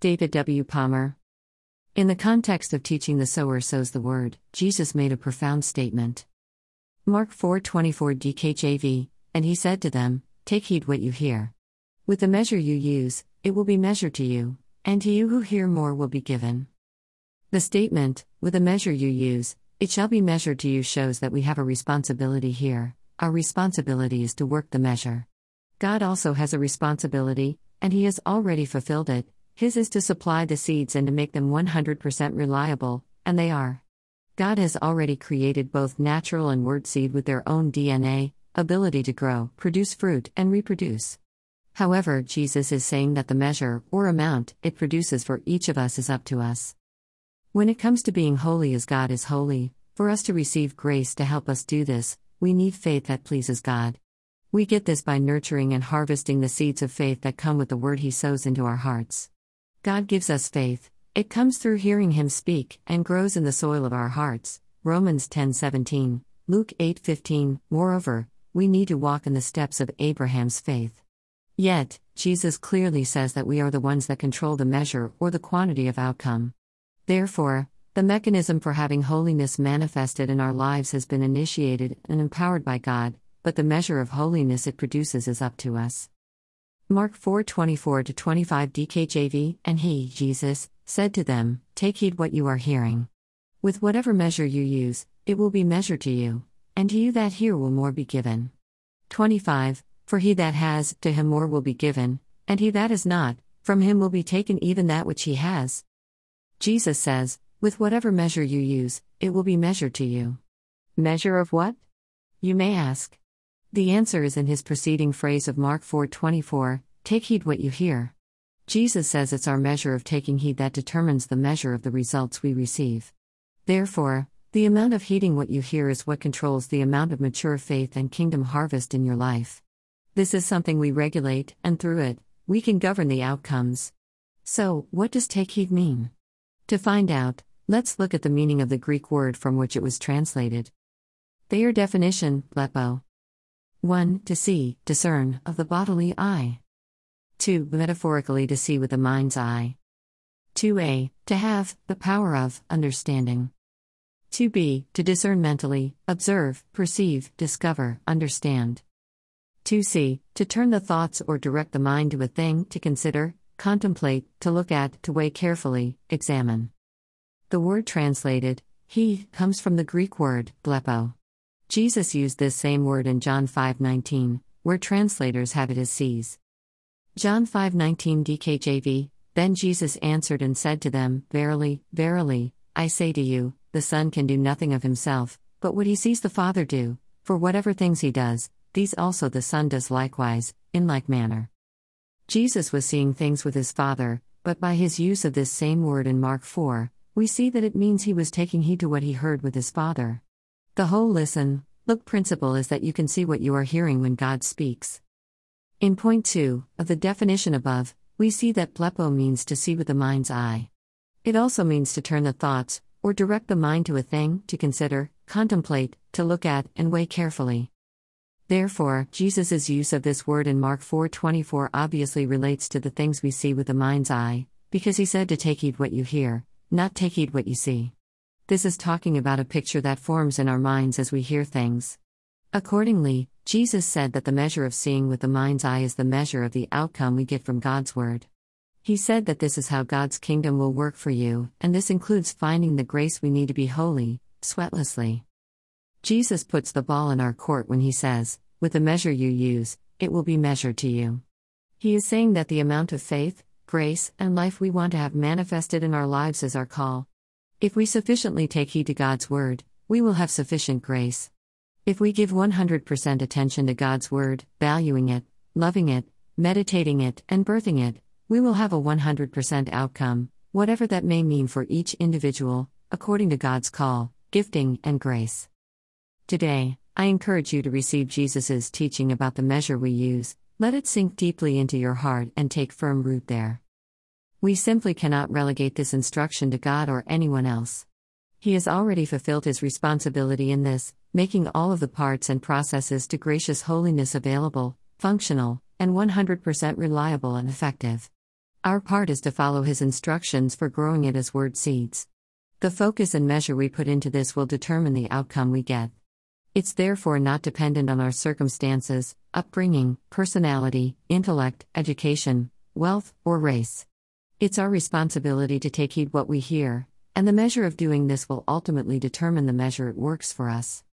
David W. Palmer. In the context of teaching the sower sows the word, Jesus made a profound statement. Mark 4:24 DKJV, and he said to them, Take heed what you hear. With the measure you use, it will be measured to you, and to you who hear more will be given. The statement, with the measure you use, it shall be measured to you shows that we have a responsibility here. Our responsibility is to work the measure. God also has a responsibility, and He has already fulfilled it. His is to supply the seeds and to make them 100% reliable, and they are. God has already created both natural and word seed with their own DNA, ability to grow, produce fruit, and reproduce. However, Jesus is saying that the measure, or amount, it produces for each of us is up to us. When it comes to being holy as God is holy, for us to receive grace to help us do this, we need faith that pleases God. We get this by nurturing and harvesting the seeds of faith that come with the word He sows into our hearts. God gives us faith, it comes through hearing Him speak and grows in the soil of our hearts. Romans 10:17, Luke 8:15. Moreover, we need to walk in the steps of Abraham's faith. Yet, Jesus clearly says that we are the ones that control the measure or the quantity of outcome. Therefore, the mechanism for having holiness manifested in our lives has been initiated and empowered by God, but the measure of holiness it produces is up to us. Mark 4:24 to 25 DKJV and he Jesus said to them take heed what you are hearing. With whatever measure you use it will be measured to you and to you that hear will more be given. 25 For he that has to him more will be given and he that is not from him will be taken even that which he has. Jesus says with whatever measure you use it will be measured to you. Measure of what? You may ask the answer is in his preceding phrase of Mark 4:24, take heed what you hear. Jesus says it's our measure of taking heed that determines the measure of the results we receive. Therefore, the amount of heeding what you hear is what controls the amount of mature faith and kingdom harvest in your life. This is something we regulate, and through it, we can govern the outcomes. So, what does take heed mean? To find out, let's look at the meaning of the Greek word from which it was translated. Thayer's definition, blepo. 1. To see, discern, of the bodily eye. 2. Metaphorically to see with the mind's eye. 2a. To have, the power of, understanding. 2b. To discern mentally, observe, perceive, discover, understand. 2c. To turn the thoughts or direct the mind to a thing, to consider, contemplate, to look at, to weigh carefully, examine. The word translated, he, comes from the Greek word, blepo. Jesus used this same word in John 5:19, where translators have it as sees. John 5:19 DKJV Then Jesus answered and said to them, Verily, verily, I say to you, the Son can do nothing of himself, but what he sees the Father do, for whatever things he does, these also the Son does likewise, in like manner. Jesus was seeing things with his Father, but by his use of this same word in Mark 4, we see that it means he was taking heed to what he heard with his Father. The whole listen, look principle is that you can see what you are hearing when God speaks. In point 2 of the definition above, we see that blepo means to see with the mind's eye. It also means to turn the thoughts, or direct the mind to a thing, to consider, contemplate, to look at, and weigh carefully. Therefore, Jesus' use of this word in Mark 4:24 obviously relates to the things we see with the mind's eye, because he said to take heed what you hear, not take heed what you see. This is talking about a picture that forms in our minds as we hear things. Accordingly, Jesus said that the measure of seeing with the mind's eye is the measure of the outcome we get from God's Word. He said that this is how God's kingdom will work for you, and this includes finding the grace we need to be holy, sweatlessly. Jesus puts the ball in our court when he says, With the measure you use, it will be measured to you. He is saying that the amount of faith, grace, and life we want to have manifested in our lives is our call, if we sufficiently take heed to God's word, we will have sufficient grace. If we give 100% attention to God's word, valuing it, loving it, meditating it, and birthing it, we will have a 100% outcome, whatever that may mean for each individual, according to God's call, gifting, and grace. Today, I encourage you to receive Jesus' teaching about the measure we use, let it sink deeply into your heart and take firm root there. We simply cannot relegate this instruction to God or anyone else. He has already fulfilled his responsibility in this, making all of the parts and processes to gracious holiness available, functional, and 100% reliable and effective. Our part is to follow His instructions for growing it as word seeds. The focus and measure we put into this will determine the outcome we get. It's therefore not dependent on our circumstances, upbringing, personality, intellect, education, wealth, or race. It's our responsibility to take heed what we hear, and the measure of doing this will ultimately determine the measure it works for us.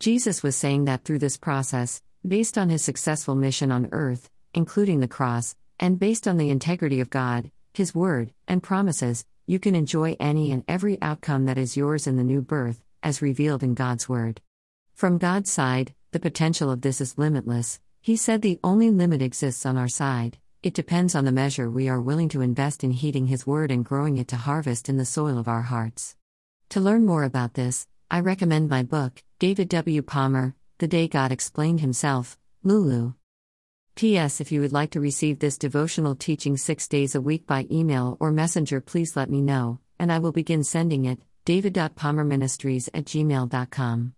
Jesus was saying that through this process, based on his successful mission on earth, including the cross, and based on the integrity of God, his word, and promises, you can enjoy any and every outcome that is yours in the new birth, as revealed in God's Word. From God's side, the potential of this is limitless. He said the only limit exists on our side. It depends on the measure we are willing to invest in heeding His Word and growing it to harvest in the soil of our hearts. To learn more about this, I recommend my book, David W. Palmer, The Day God Explained Himself, Lulu. P.S. If you would like to receive this devotional teaching six days a week by email or messenger, please let me know, and I will begin sending it. David.palmerministries at gmail.com.